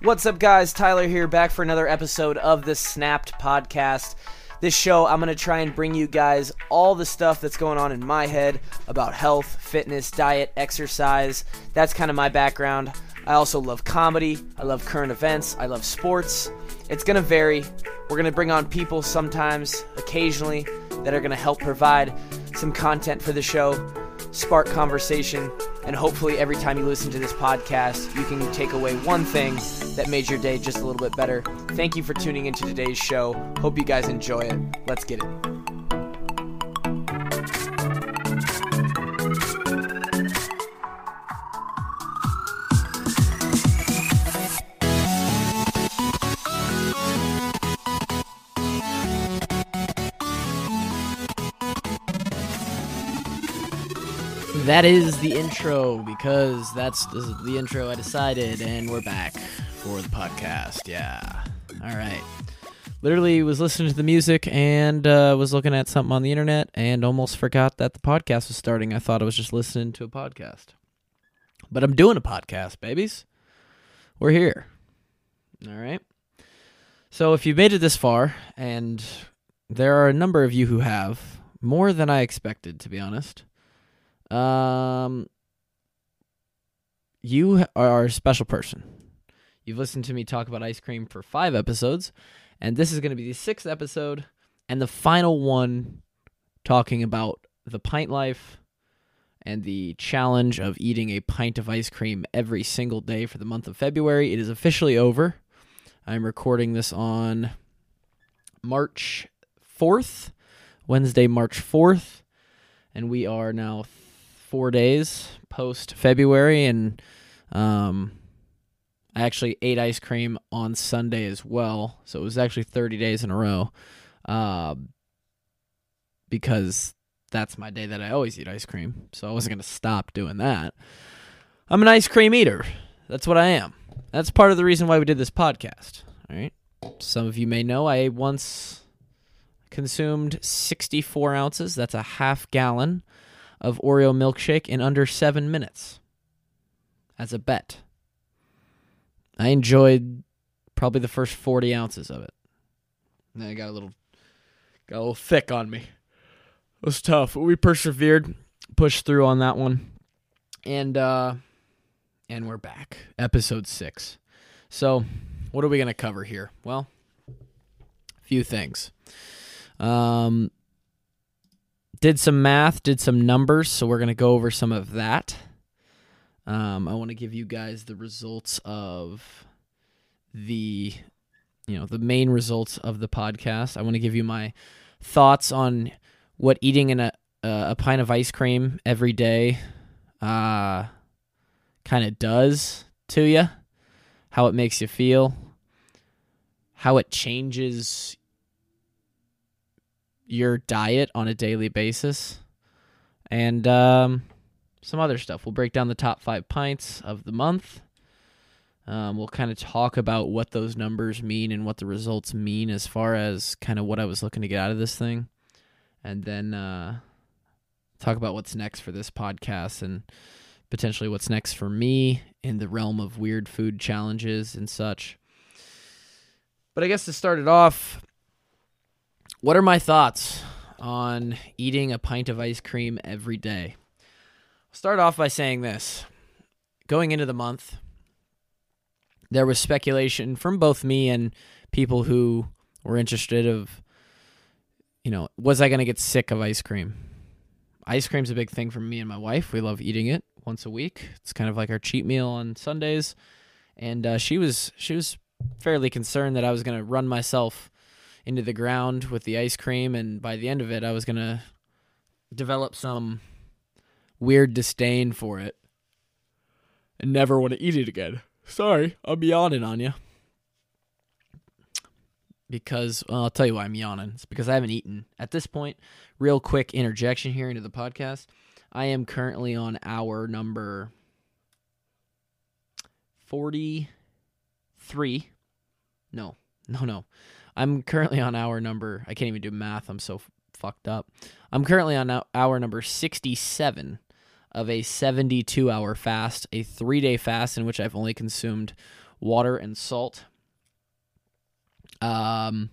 What's up, guys? Tyler here, back for another episode of the Snapped Podcast. This show, I'm going to try and bring you guys all the stuff that's going on in my head about health, fitness, diet, exercise. That's kind of my background. I also love comedy, I love current events, I love sports. It's going to vary. We're going to bring on people sometimes, occasionally, that are going to help provide some content for the show, spark conversation, and hopefully every time you listen to this podcast, you can take away one thing that made your day just a little bit better. Thank you for tuning into today's show. Hope you guys enjoy it. Let's get it. That is the intro because that's the, intro I decided, and we're back for the podcast. Yeah. All right. Literally was listening to the music and uh, was looking at something on the internet and almost forgot that the podcast was starting. I thought I was just listening to a podcast. But I'm doing a podcast, babies. We're here. All right. So if you've made it this far, and there are a number of you who have, more than I expected, to be honest. Um, you are a special person. You've listened to me talk about ice cream for five episodes, and this is going to be the sixth episode and the final one talking about the pint life and the challenge of eating a pint of ice cream every single day for the month of February. It is officially over. I'm recording this on March 4th, Wednesday, March 4th, and we are now four days post February, and um, I actually ate ice cream on Sunday as well. So it was actually 30 days in a row, uh, because that's my day that I always eat ice cream. So I wasn't gonna stop doing that. I'm an ice cream eater. That's what I am. That's part of the reason why we did this podcast. All right. Some of you may know I once consumed 64 ounces. That's a half gallon of Oreo milkshake in under seven minutes as a bet. I enjoyed probably the first 40 ounces of it. And then I got a little got a little thick on me. It was tough. But we persevered, pushed through on that one. And uh and we're back. Episode 6. So, what are we going to cover here? Well, a few things. Um did some math, did some numbers, so we're going to go over some of that. Um, I want to give you guys the results of the, you know, the main results of the podcast. I want to give you my thoughts on what eating in a a pint of ice cream every day uh, kind of does to you, how it makes you feel, how it changes your diet on a daily basis, and um, some other stuff. We'll break down the top five pints of the month. Um, we'll kind of talk about what those numbers mean and what the results mean as far as kind of what I was looking to get out of this thing. And then uh, talk about what's next for this podcast and potentially what's next for me in the realm of weird food challenges and such. But I guess to start it off, what are my thoughts on eating a pint of ice cream every day? I'll start off by saying this. Going into the month, there was speculation from both me and people who were interested of you know, was I going to get sick of ice cream? Ice cream's a big thing for me and my wife. We love eating it once a week. It's kind of like our cheat meal on Sundays. And uh, she was she was fairly concerned that I was going to run myself into the ground with the ice cream, and by the end of it, I was gonna develop some weird disdain for it and never want to eat it again. Sorry, I'm yawning on you. Because well, I'll tell you why I'm yawning. It's because I haven't eaten. At this point, real quick interjection here into the podcast. I am currently on hour number 43. No, no, no. I'm currently on hour number. I can't even do math. I'm so f- fucked up. I'm currently on hour number 67 of a 72 hour fast, a three day fast in which I've only consumed water and salt. Um,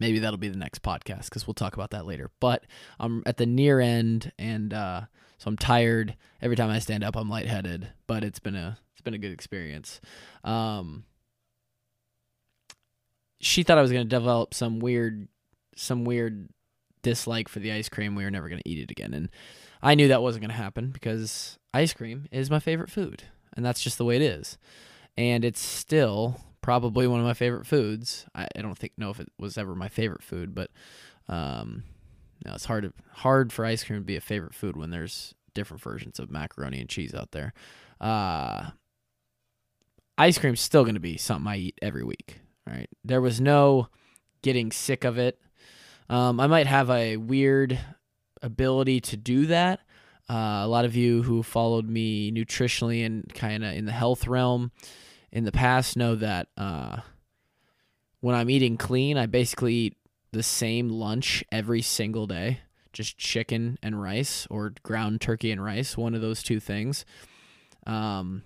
maybe that'll be the next podcast because we'll talk about that later. But I'm at the near end, and uh, so I'm tired. Every time I stand up, I'm lightheaded. But it's been a it's been a good experience. Um, she thought I was gonna develop some weird some weird dislike for the ice cream. We were never gonna eat it again, and I knew that wasn't gonna happen because ice cream is my favorite food, and that's just the way it is. And it's still probably one of my favorite foods. I, I don't think know if it was ever my favorite food, but um, no, it's hard to, hard for ice cream to be a favorite food when there's different versions of macaroni and cheese out there. Uh, ice cream's still going to be something I eat every week. Right? There was no getting sick of it. Um, I might have a weird ability to do that. Uh, a lot of you who followed me nutritionally and kind of in the health realm in the past know that uh, when I'm eating clean, I basically eat the same lunch every single day just chicken and rice or ground turkey and rice, one of those two things. Um,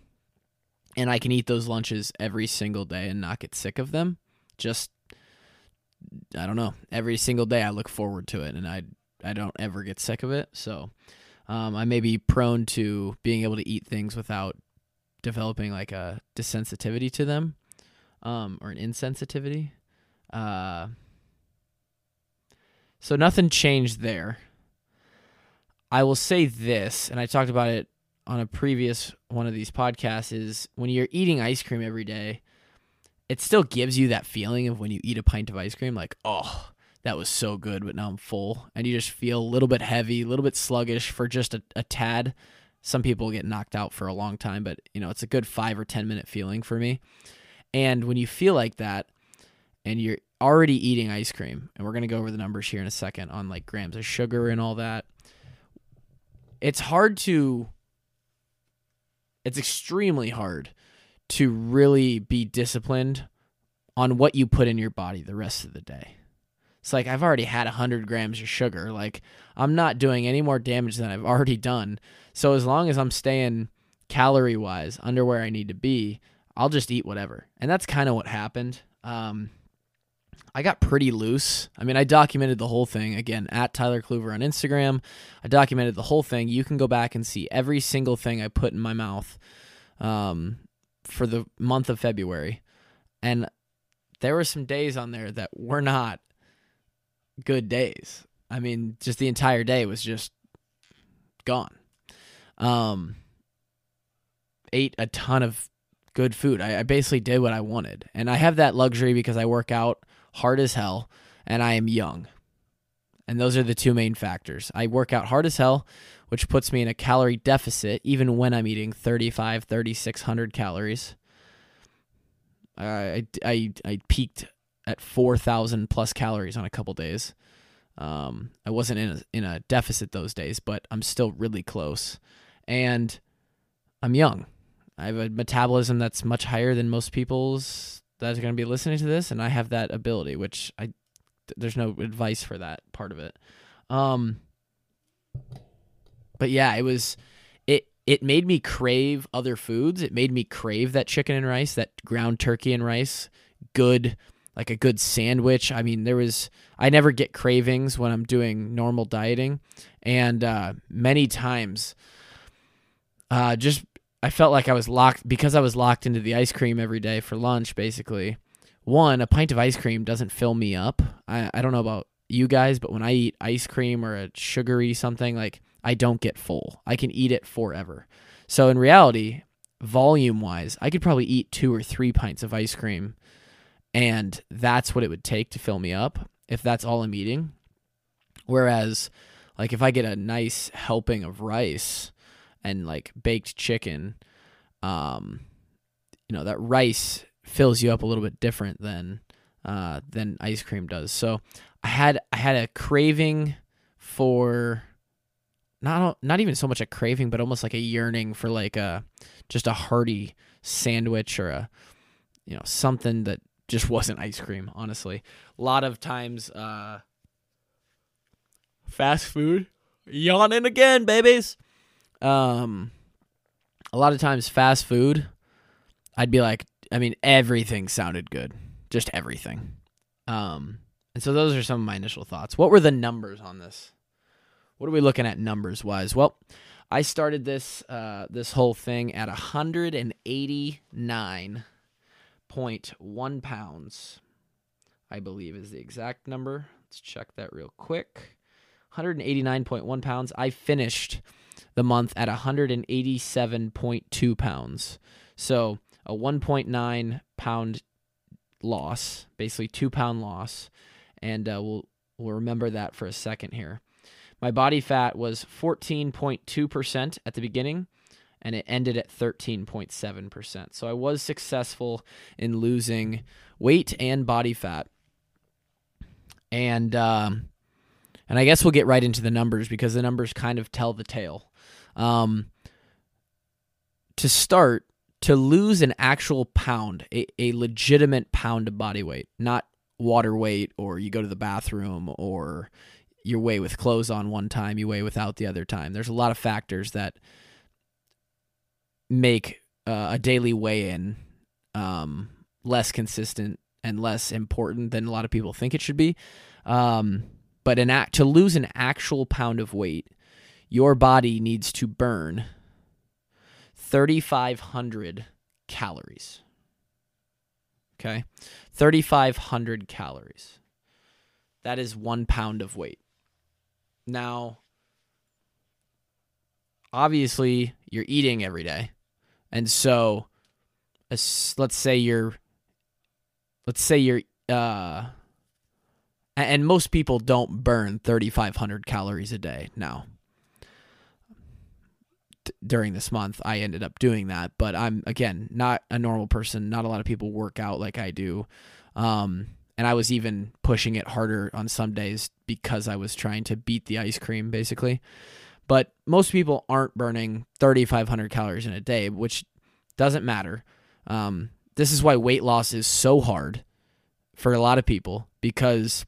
and I can eat those lunches every single day and not get sick of them. Just I don't know. Every single day I look forward to it and I I don't ever get sick of it. So um, I may be prone to being able to eat things without developing like a desensitivity to them um, or an insensitivity. Uh, so nothing changed there. I will say this, and I talked about it on a previous one of these podcasts is when you're eating ice cream every day, it still gives you that feeling of when you eat a pint of ice cream, like, oh, that was so good, but now I'm full. And you just feel a little bit heavy, a little bit sluggish for just a, a tad. Some people get knocked out for a long time, but you know, it's a good five or 10 minute feeling for me. And when you feel like that and you're already eating ice cream, and we're going to go over the numbers here in a second on like grams of sugar and all that, it's hard to it's extremely hard to really be disciplined on what you put in your body the rest of the day. It's like I've already had 100 grams of sugar. Like I'm not doing any more damage than I've already done. So as long as I'm staying calorie wise under where I need to be, I'll just eat whatever. And that's kind of what happened. Um, I got pretty loose. I mean, I documented the whole thing again at Tyler Kluver on Instagram. I documented the whole thing. You can go back and see every single thing I put in my mouth um, for the month of February. And there were some days on there that were not good days. I mean, just the entire day was just gone. Um, ate a ton of good food. I, I basically did what I wanted. And I have that luxury because I work out hard as hell, and I am young. And those are the two main factors. I work out hard as hell, which puts me in a calorie deficit even when I'm eating 35, 3600 calories. I, I, I peaked at 4,000 plus calories on a couple days. Um, I wasn't in a, in a deficit those days, but I'm still really close. And I'm young. I have a metabolism that's much higher than most people's that are going to be listening to this, and I have that ability, which I there's no advice for that part of it. Um, but yeah, it was it it made me crave other foods. It made me crave that chicken and rice, that ground turkey and rice, good like a good sandwich. I mean, there was I never get cravings when I'm doing normal dieting, and uh, many times, uh, just I felt like I was locked because I was locked into the ice cream every day for lunch, basically. One, a pint of ice cream doesn't fill me up. I, I don't know about you guys, but when I eat ice cream or a sugary something, like I don't get full. I can eat it forever. So in reality, volume wise, I could probably eat two or three pints of ice cream, and that's what it would take to fill me up if that's all I'm eating. Whereas, like if I get a nice helping of rice, and like baked chicken, um, you know, that rice fills you up a little bit different than uh, than ice cream does. So I had I had a craving for not not even so much a craving, but almost like a yearning for like a just a hearty sandwich or a you know something that just wasn't ice cream. Honestly, a lot of times, uh, fast food. Yawning again, babies um, a lot of times fast food, I'd be like, I mean, everything sounded good. Just everything. Um, and so those are some of my initial thoughts. What were the numbers on this? What are we looking at numbers wise? Well, I started this uh, this whole thing at 189.1 pounds. I believe is the exact number. Let's check that real quick. 189.1 pounds. I finished the month at 187.2 pounds. So a 1.9 pound loss, basically two pound loss, and uh, we'll we'll remember that for a second here. My body fat was 14.2% at the beginning, and it ended at 13.7%. So I was successful in losing weight and body fat, and um, and I guess we'll get right into the numbers because the numbers kind of tell the tale. Um, to start, to lose an actual pound, a, a legitimate pound of body weight, not water weight or you go to the bathroom or you weigh with clothes on one time, you weigh without the other time. There's a lot of factors that make uh, a daily weigh in um, less consistent and less important than a lot of people think it should be. Um, but an act to lose an actual pound of weight, your body needs to burn 3,500 calories. Okay. 3,500 calories. That is one pound of weight. Now, obviously, you're eating every day. And so, let's say you're, let's say you're, uh, and most people don't burn 3,500 calories a day now during this month I ended up doing that. But I'm again not a normal person. Not a lot of people work out like I do. Um, and I was even pushing it harder on some days because I was trying to beat the ice cream basically. But most people aren't burning 3,500 calories in a day, which doesn't matter. Um, this is why weight loss is so hard for a lot of people because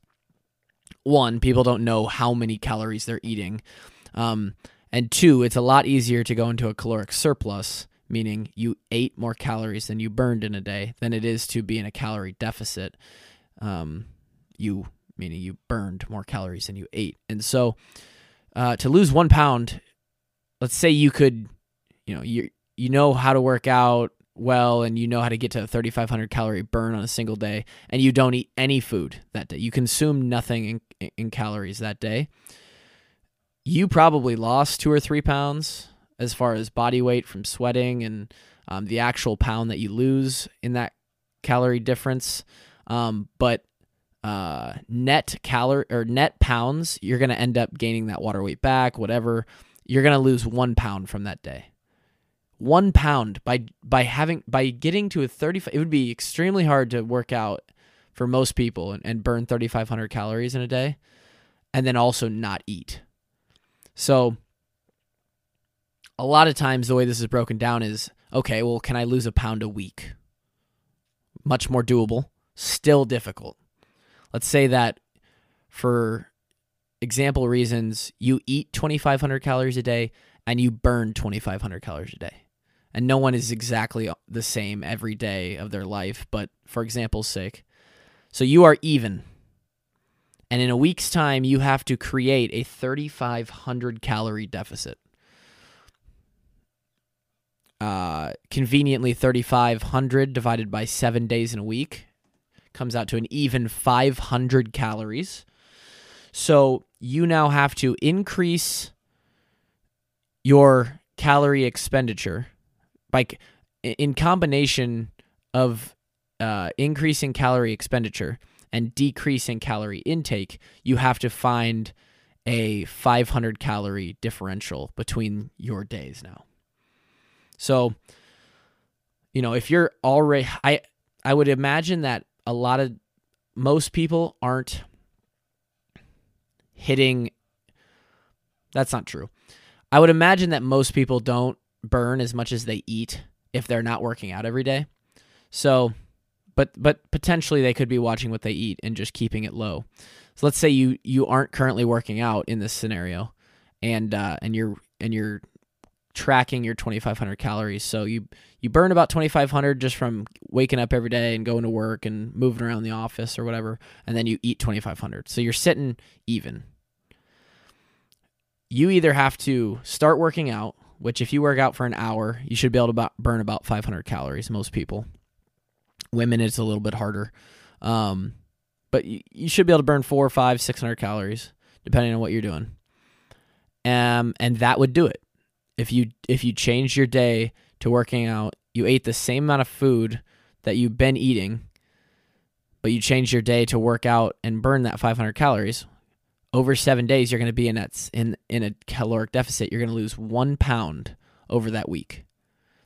one, people don't know how many calories they're eating. Um, and two, it's a lot easier to go into a caloric surplus, meaning you ate more calories than you burned in a day, than it is to be in a calorie deficit. Um, you meaning you burned more calories than you ate. And so uh, to lose one pound, let's say you could, you know, you you know how to work out well and you know how to get to a 3500 calorie burn on a single day and you don't eat any food that day you consume nothing in, in calories that day you probably lost two or three pounds as far as body weight from sweating and um, the actual pound that you lose in that calorie difference. Um, but uh, net calorie or net pounds, you're going to end up gaining that water weight back, whatever. You're going to lose one pound from that day. One pound by by having by getting to a 35. It would be extremely hard to work out for most people and, and burn 3,500 calories in a day, and then also not eat so a lot of times the way this is broken down is okay, well, can I lose a pound a week? Much more doable, still difficult. Let's say that for example reasons, you eat 2,500 calories a day and you burn 2,500 calories a day. And no one is exactly the same every day of their life, but for example's sake. So you are even and in a week's time, you have to create a 3,500 calorie deficit. Uh, conveniently, 3,500 divided by seven days in a week comes out to an even 500 calories. So you now have to increase your calorie expenditure by in combination of uh, increasing calorie expenditure and decreasing calorie intake, you have to find a 500 calorie differential between your days now. So, you know, if you're already I I would imagine that a lot of most people aren't hitting That's not true. I would imagine that most people don't burn as much as they eat if they're not working out every day. So, but but potentially they could be watching what they eat and just keeping it low. So let's say you you aren't currently working out in this scenario, and uh, and you're and you're tracking your 2500 calories. So you you burn about 2500 just from waking up every day and going to work and moving around the office or whatever, and then you eat 2500. So you're sitting even. You either have to start working out, which if you work out for an hour, you should be able to burn about 500 calories. Most people. Women, it's a little bit harder. Um, but you, you should be able to burn four, five, six hundred calories depending on what you're doing. Um, and that would do it. If you if you change your day to working out, you ate the same amount of food that you've been eating, but you change your day to work out and burn that 500 calories. Over seven days, you're going to be in that in in a caloric deficit. You're going to lose one pound over that week.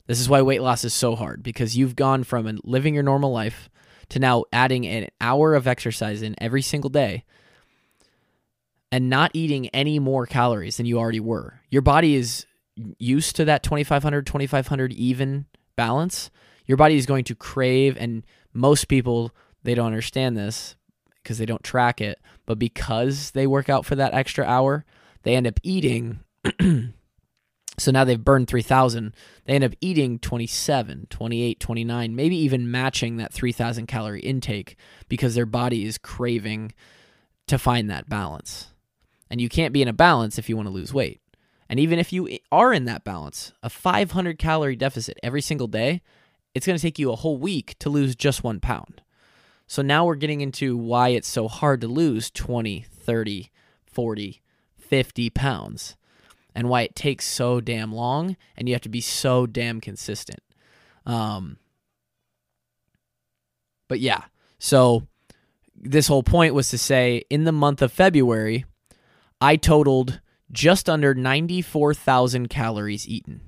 This is why weight loss is so hard because you've gone from living your normal life to now adding an hour of exercise in every single day and not eating any more calories than you already were. Your body is used to that 2500 2500 even balance. Your body is going to crave and most people they don't understand this because they don't track it, but because they work out for that extra hour, they end up eating So now they've burned 3,000. They end up eating 27, 28, 29, maybe even matching that 3,000 calorie intake because their body is craving to find that balance. And you can't be in a balance if you want to lose weight. And even if you are in that balance, a 500 calorie deficit every single day, it's going to take you a whole week to lose just one pound. So now we're getting into why it's so hard to lose 20, 30, 40, 50 pounds and why it takes so damn long and you have to be so damn consistent. Um, but yeah, so this whole point was to say in the month of February, I totaled just under 94,000 calories eaten.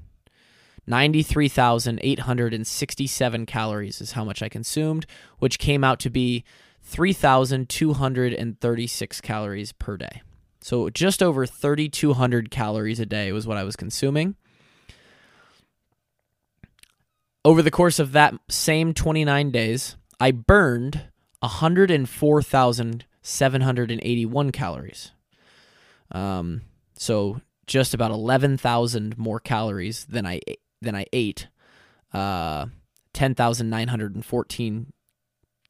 93,867 calories is how much I consumed, which came out to be 3,236 calories per day. So just over 3,200 calories a day was what I was consuming. Over the course of that same 29 days, I burned 104,781 calories. Um, so just about 11,000 more calories than I than I ate. Uh, 10,914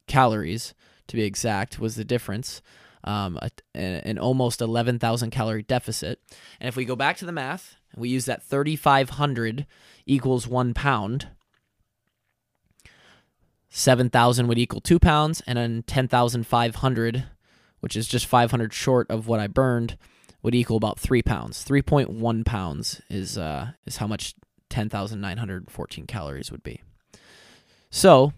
calories to be exact was the difference um, a, an almost 11,000 calorie deficit. And if we go back to the math, we use that 3,500 equals one pound. 7,000 would equal two pounds, and then 10,500, which is just 500 short of what I burned, would equal about three pounds. 3.1 pounds is uh, is how much 10,914 calories would be. So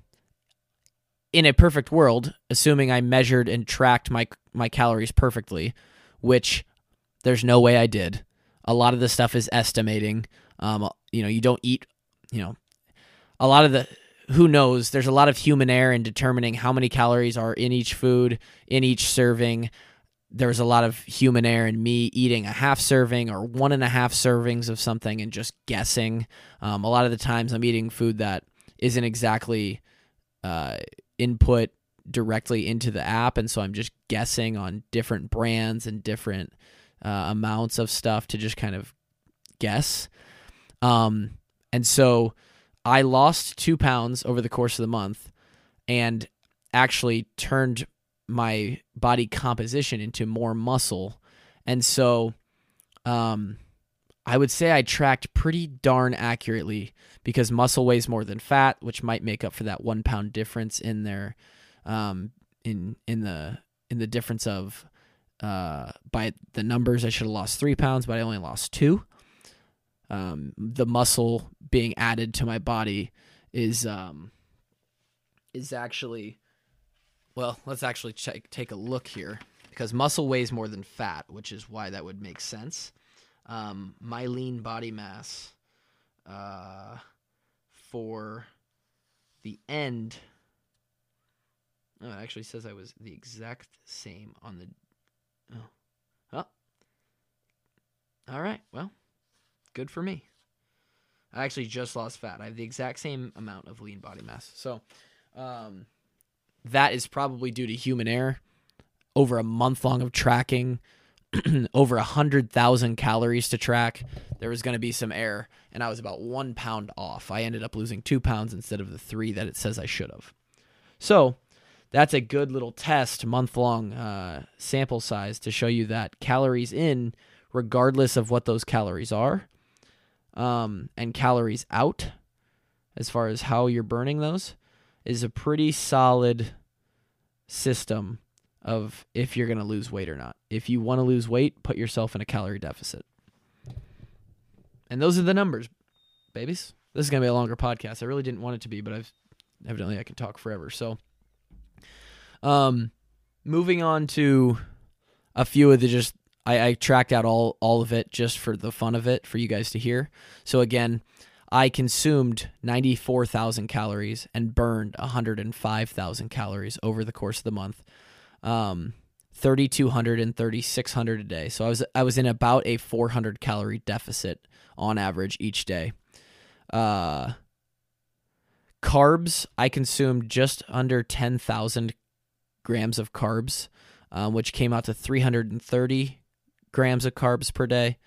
in a perfect world, assuming I measured and tracked my my calories perfectly, which there's no way I did. A lot of the stuff is estimating. Um, you know, you don't eat. You know, a lot of the who knows. There's a lot of human error in determining how many calories are in each food, in each serving. There's a lot of human error in me eating a half serving or one and a half servings of something and just guessing. Um, a lot of the times I'm eating food that isn't exactly uh, input directly into the app and so i'm just guessing on different brands and different uh, amounts of stuff to just kind of guess um, and so i lost two pounds over the course of the month and actually turned my body composition into more muscle and so um, I would say I tracked pretty darn accurately because muscle weighs more than fat, which might make up for that one pound difference in there, um, in in the in the difference of uh, by the numbers I should have lost three pounds, but I only lost two. Um, the muscle being added to my body is um, is actually well. Let's actually check, take a look here because muscle weighs more than fat, which is why that would make sense um, my lean body mass uh, for the end. Oh, it actually says I was the exact same on the. Oh. Oh. All right. Well, good for me. I actually just lost fat. I have the exact same amount of lean body mass. So, um, that is probably due to human error over a month long of tracking over a hundred thousand calories to track, there was going to be some error, and I was about one pound off. I ended up losing two pounds instead of the three that it says I should have. So that's a good little test, month long uh, sample size to show you that calories in, regardless of what those calories are, um, and calories out, as far as how you're burning those, is a pretty solid system of if you're going to lose weight or not. If you want to lose weight, put yourself in a calorie deficit. And those are the numbers, babies. This is going to be a longer podcast. I really didn't want it to be, but I've evidently I can talk forever. So um moving on to a few of the just I, I tracked out all all of it just for the fun of it for you guys to hear. So again, I consumed 94,000 calories and burned 105,000 calories over the course of the month um, 3200 and 3600 a day. So I was I was in about a 400 calorie deficit on average each day. Uh, carbs, I consumed just under 10,000 grams of carbs, um, which came out to 330 grams of carbs per day.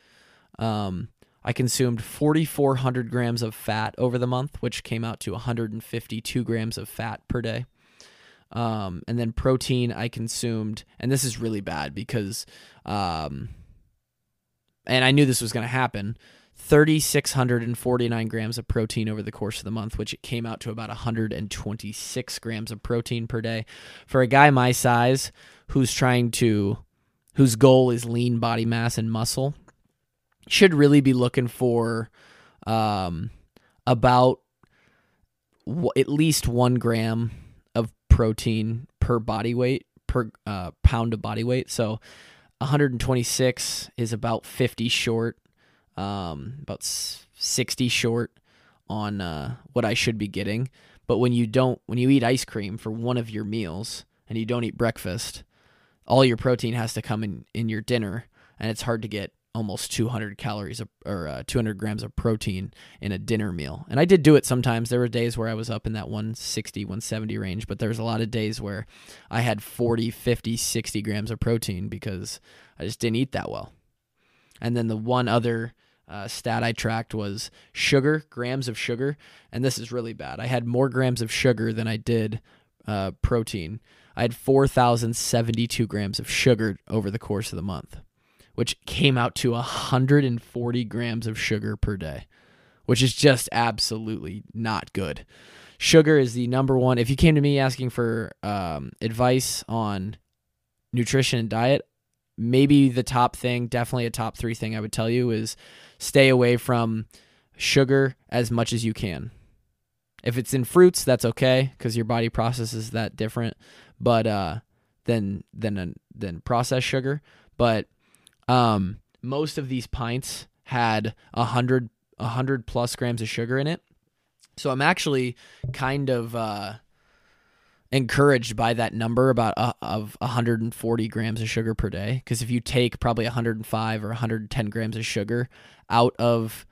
Um, I consumed 4,400 grams of fat over the month, which came out to 152 grams of fat per day. Um, and then protein I consumed, and this is really bad because, um, and I knew this was going to happen. 3,649 grams of protein over the course of the month, which it came out to about 126 grams of protein per day. For a guy my size who's trying to, whose goal is lean body mass and muscle, should really be looking for um, about w- at least one gram of protein per body weight per uh, pound of body weight. So 126 is about 50 short, um, about 60 short on uh, what I should be getting. But when you don't, when you eat ice cream for one of your meals and you don't eat breakfast, all your protein has to come in in your dinner, and it's hard to get almost 200 calories of, or uh, 200 grams of protein in a dinner meal. And I did do it sometimes. There were days where I was up in that 160, 170 range, but there was a lot of days where I had 40, 50, 60 grams of protein because I just didn't eat that well. And then the one other uh, stat I tracked was sugar, grams of sugar. And this is really bad. I had more grams of sugar than I did uh, protein. I had 4,072 grams of sugar over the course of the month which came out to 140 grams of sugar per day, which is just absolutely not good. Sugar is the number one. If you came to me asking for um, advice on nutrition and diet, maybe the top thing, definitely a top three thing I would tell you is stay away from sugar as much as you can. If it's in fruits, that's okay because your body processes that different, but uh, than than than processed sugar. But um, most of these pints had a hundred a hundred plus grams of sugar in it. So I'm actually kind of uh, encouraged by that number about uh, of 140 grams of sugar per day. Because if you take probably 105 or 110 grams of sugar out of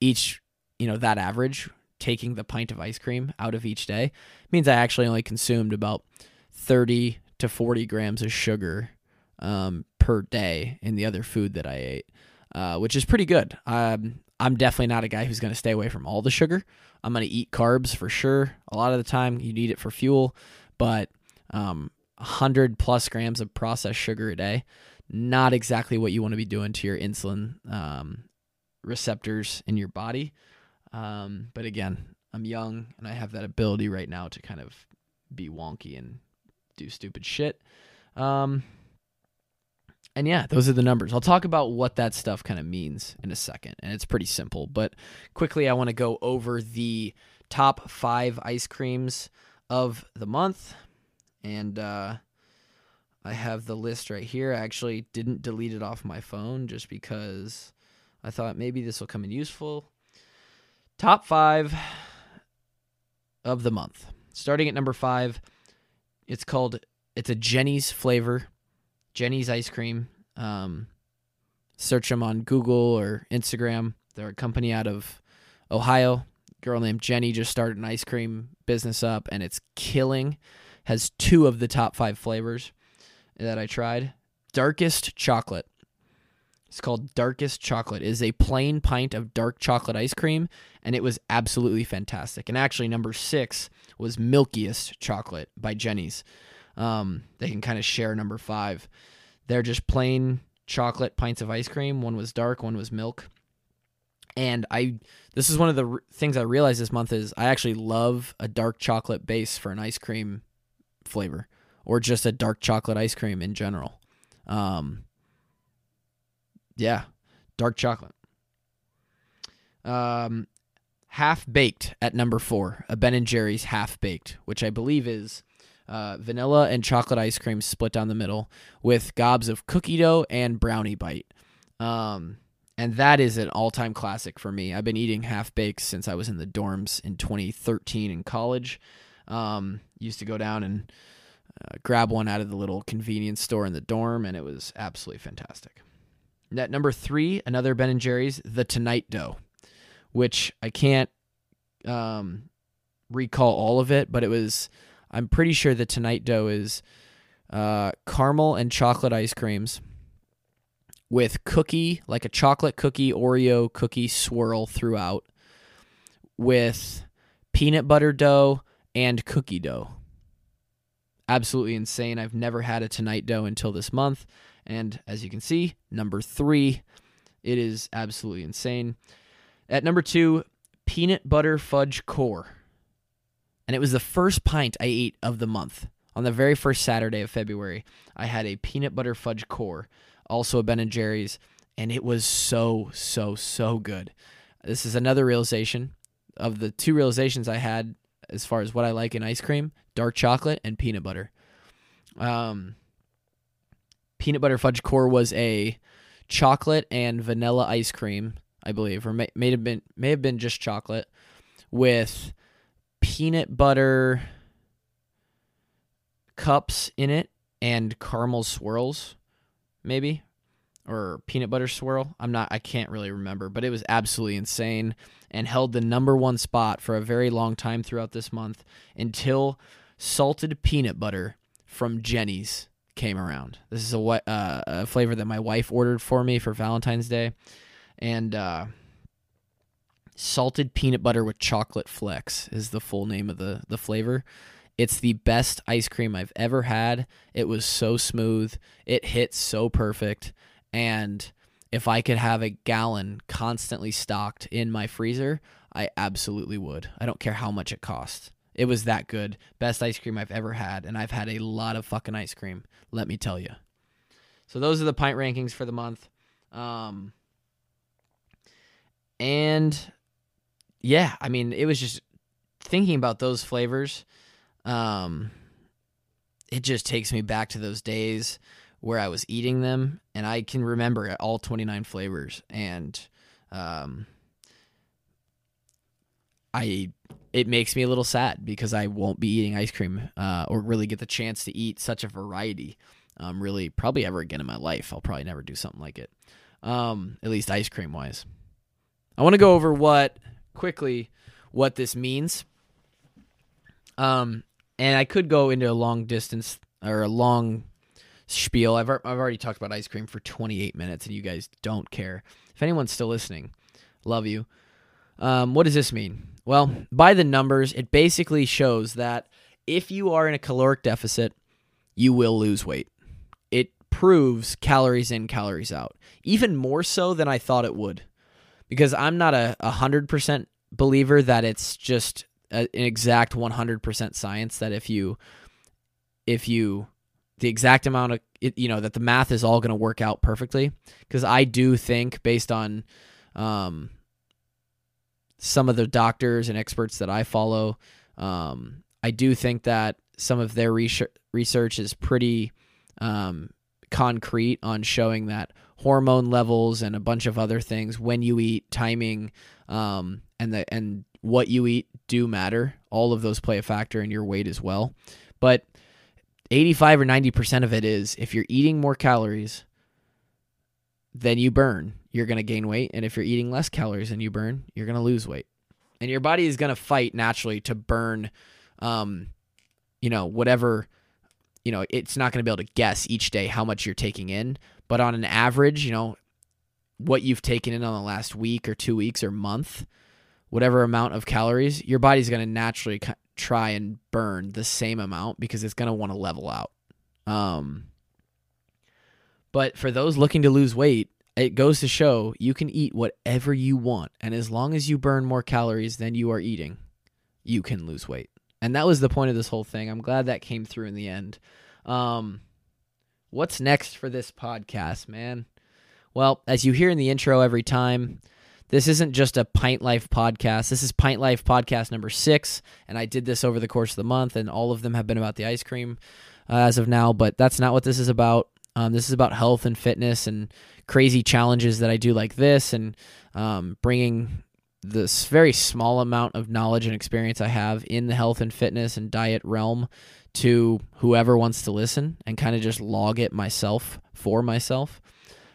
each, you know, that average, taking the pint of ice cream out of each day means I actually only consumed about 30 to 40 grams of sugar um, per day in the other food that I ate, uh, which is pretty good. Um, I'm definitely not a guy who's going to stay away from all the sugar. I'm going to eat carbs for sure. A lot of the time, you need it for fuel, but um, 100 plus grams of processed sugar a day, not exactly what you want to be doing to your insulin um, receptors in your body. Um, but again, I'm young and I have that ability right now to kind of be wonky and do stupid shit. Um, and yeah, those are the numbers. I'll talk about what that stuff kind of means in a second. And it's pretty simple. But quickly, I want to go over the top five ice creams of the month. And uh, I have the list right here. I actually didn't delete it off my phone just because I thought maybe this will come in useful. Top five of the month. Starting at number five, it's called, it's a Jeni's flavor Jeni's ice cream. Um, search them on Google or Instagram. They're a company out of Ohio. girl named Jeni just started an ice cream business up, and it's killing. Has two of the top five flavors that I tried. Darkest chocolate. It's called Darkest Chocolate. It is a plain pint of dark chocolate ice cream, and it was absolutely fantastic. And actually, number six was Milkiest Chocolate by Jeni's. Um, they can kind of share number five. They're just plain chocolate pints of ice cream. One was dark, one was milk. And I, this is one of the r- things I realized this month is I actually love a dark chocolate base for an ice cream flavor, or just a dark chocolate ice cream in general. Um, yeah, dark chocolate. Um, half baked at number four, a Ben and Jerry's half baked, which I believe is uh, vanilla and chocolate ice cream split down the middle with gobs of cookie dough and brownie bite. Um, and that is an all-time classic for me. I've been eating half baked since I was in the dorms in 2013 in college. Um, used to go down and uh, grab one out of the little convenience store in the dorm, and it was absolutely fantastic. At number three, another Ben and Jerry's, the Tonight Dough, which I can't um, recall all of it, but it was. I'm pretty sure the Tonight Dough is uh, caramel and chocolate ice creams with cookie, like a chocolate cookie Oreo cookie swirl throughout, with peanut butter dough and cookie dough. Absolutely insane. I've never had a Tonight Dough until this month. And as you can see, number three, it is absolutely insane. At number two, peanut butter fudge core. And it was the first pint I ate of the month. On the very first Saturday of February, I had a peanut butter fudge core, also a Ben and Jerry's, and it was so, so, so good. This is another realization of the two realizations I had as far as what I like in ice cream dark chocolate and peanut butter. Um, peanut butter fudge core was a chocolate and vanilla ice cream, I believe, or may, may have been may have been just chocolate with peanut butter cups in it and caramel swirls, maybe, or peanut butter swirl. I'm not, I can't really remember, but it was absolutely insane and held the number one spot for a very long time throughout this month until salted peanut butter from Jeni's came around. This is a, uh, a flavor that my wife ordered for me for Valentine's Day, and uh, salted peanut butter with chocolate flecks is the full name of the the flavor. It's the best ice cream I've ever had. It was so smooth. It hit so perfect. And if I could have a gallon constantly stocked in my freezer, I absolutely would. I don't care how much it costs. It was that good. Best ice cream I've ever had. And I've had a lot of fucking ice cream, let me tell you. So those are the pint rankings for the month. Um, and yeah, I mean, it was just thinking about those flavors um, it just takes me back to those days where I was eating them, and I can remember all 29 flavors. And um, I it makes me a little sad because I won't be eating ice cream uh, or really get the chance to eat such a variety. Um, really, probably ever again in my life. I'll probably never do something like it. Um, at least ice cream wise. I want to go over what quickly what this means. Um, and I could go into a long distance or a long spiel. I've I've already talked about ice cream for 28 minutes, and you guys don't care. If anyone's still listening, love you. Um, what does this mean? Well, by the numbers, it basically shows that if you are in a caloric deficit, you will lose weight. It proves calories in, calories out, even more so than I thought it would, because I'm not a hundred percent believer that it's just an exact 100% science that if you if you the exact amount of it, you know that the math is all going to work out perfectly. Because I do think based on um, some of the doctors and experts that I follow um, I do think that some of their research is pretty um, concrete on showing that hormone levels and a bunch of other things when you eat timing um, and the and what you eat do matter. All of those play a factor in your weight as well. But 85 or 90% of it is if you're eating more calories than you burn, you're going to gain weight. And if you're eating less calories than you burn, you're going to lose weight. And your body is going to fight naturally to burn, um, you know, whatever, you know, it's not going to be able to guess each day how much you're taking in. But on an average, you know, what you've taken in on the last week or two weeks or month, whatever amount of calories, your body's going to naturally try and burn the same amount because it's going to want to level out. Um, but for those looking to lose weight, it goes to show you can eat whatever you want. And as long as you burn more calories than you are eating, you can lose weight. And that was the point of this whole thing. I'm glad that came through in the end. Um, what's next for this podcast, man? Well, as you hear in the intro every time, this isn't just a Pint Life podcast. This is Pint Life podcast number six, and I did this over the course of the month, and all of them have been about the ice cream uh, as of now. But that's not what this is about. Um, this is about health and fitness and crazy challenges that I do like this, and um, bringing this very small amount of knowledge and experience I have in the health and fitness and diet realm to whoever wants to listen, and kind of just log it myself for myself.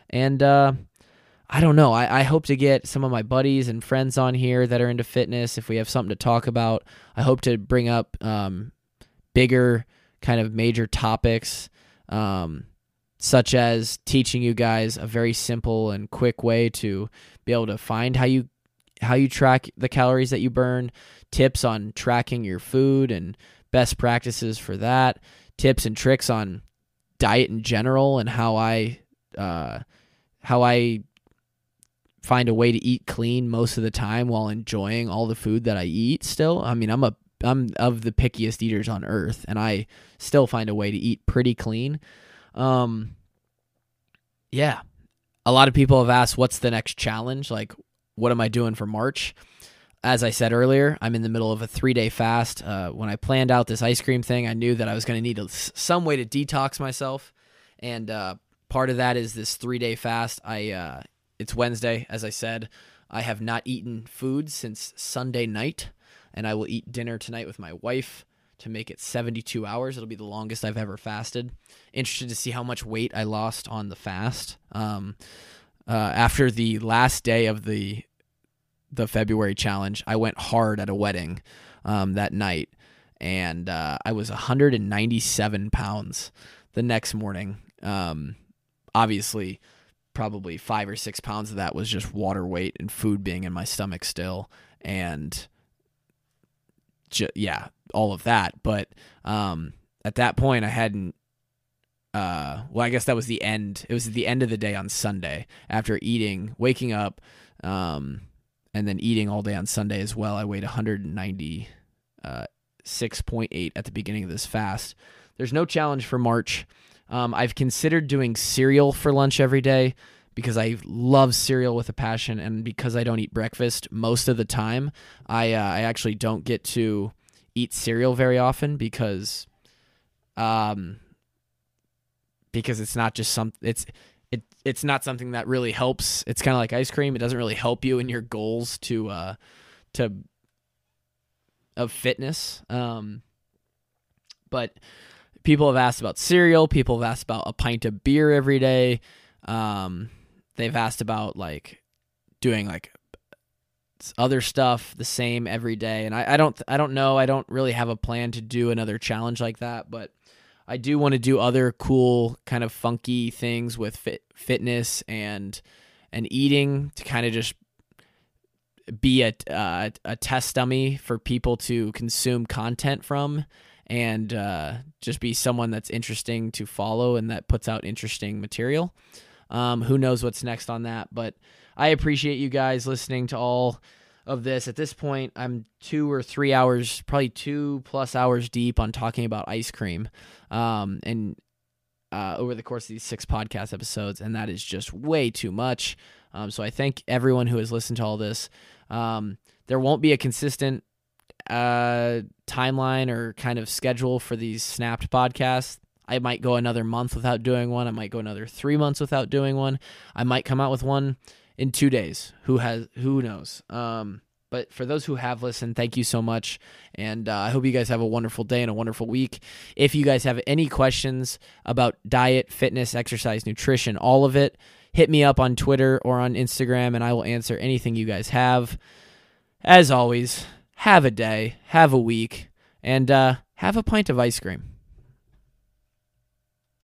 And uh, I don't know. I, I hope to get some of my buddies and friends on here that are into fitness. If we have something to talk about, I hope to bring up um, bigger, kind of major topics, um, such as teaching you guys a very simple and quick way to be able to find how you how you track the calories that you burn, tips on tracking your food and best practices for that, tips and tricks on diet in general and how I uh, how I find a way to eat clean most of the time while enjoying all the food that I eat still. I mean, I'm a I'm of the pickiest eaters on earth and I still find a way to eat pretty clean. Um yeah. A lot of people have asked what's the next challenge? Like what am I doing for March? As I said earlier, I'm in the middle of a 3-day fast. Uh, when I planned out this ice cream thing, I knew that I was going to need a, some way to detox myself and uh, part of that is this 3-day fast. I uh, it's Wednesday, as I said. I have not eaten food since Sunday night, and I will eat dinner tonight with my wife to make it 72 hours. It'll be the longest I've ever fasted. Interested to see how much weight I lost on the fast. Um, uh, after the last day of the the February challenge, I went hard at a wedding um, that night, and uh, I was 197 pounds the next morning. Um, obviously, probably five or six pounds of that was just water weight and food being in my stomach still, and ju- yeah, all of that. But um, at that point, I hadn't. Uh, well, I guess that was the end. It was the end of the day on Sunday after eating, waking up, um, and then eating all day on Sunday as well. I weighed 196.8 uh, at the beginning of this fast. There's no challenge for March. Um, I've considered doing cereal for lunch every day because I love cereal with a passion, and because I don't eat breakfast most of the time, I uh, I actually don't get to eat cereal very often because, um, because it's not just some it's it it's not something that really helps. It's kind of like ice cream; it doesn't really help you in your goals to uh to of fitness. Um, but people have asked about cereal. People have asked about a pint of beer every day. Um, they've asked about like doing like other stuff the same every day. And I, I don't I don't know. I don't really have a plan to do another challenge like that, but I do want to do other cool kind of funky things with fit, fitness and and eating to kind of just be a, uh, a test dummy for people to consume content from and uh, just be someone that's interesting to follow and that puts out interesting material. Um, who knows what's next on that? But I appreciate you guys listening to all of this. At this point, I'm two or three hours, probably two plus hours deep on talking about ice cream. Um, and uh, over the course of these six podcast episodes, and that is just way too much. Um, so I thank everyone who has listened to all this. Um, there won't be a consistent uh, timeline or kind of schedule for these snapped podcasts. I might go another month without doing one. I might go another three months without doing one. I might come out with one in two days. Who has? Who knows? Um, but for those who have listened, thank you so much. And uh, I hope you guys have a wonderful day and a wonderful week. If you guys have any questions about diet, fitness, exercise, nutrition, all of it, hit me up on Twitter or on Instagram and I will answer anything you guys have. As always, have a day, have a week, and uh, have a pint of ice cream.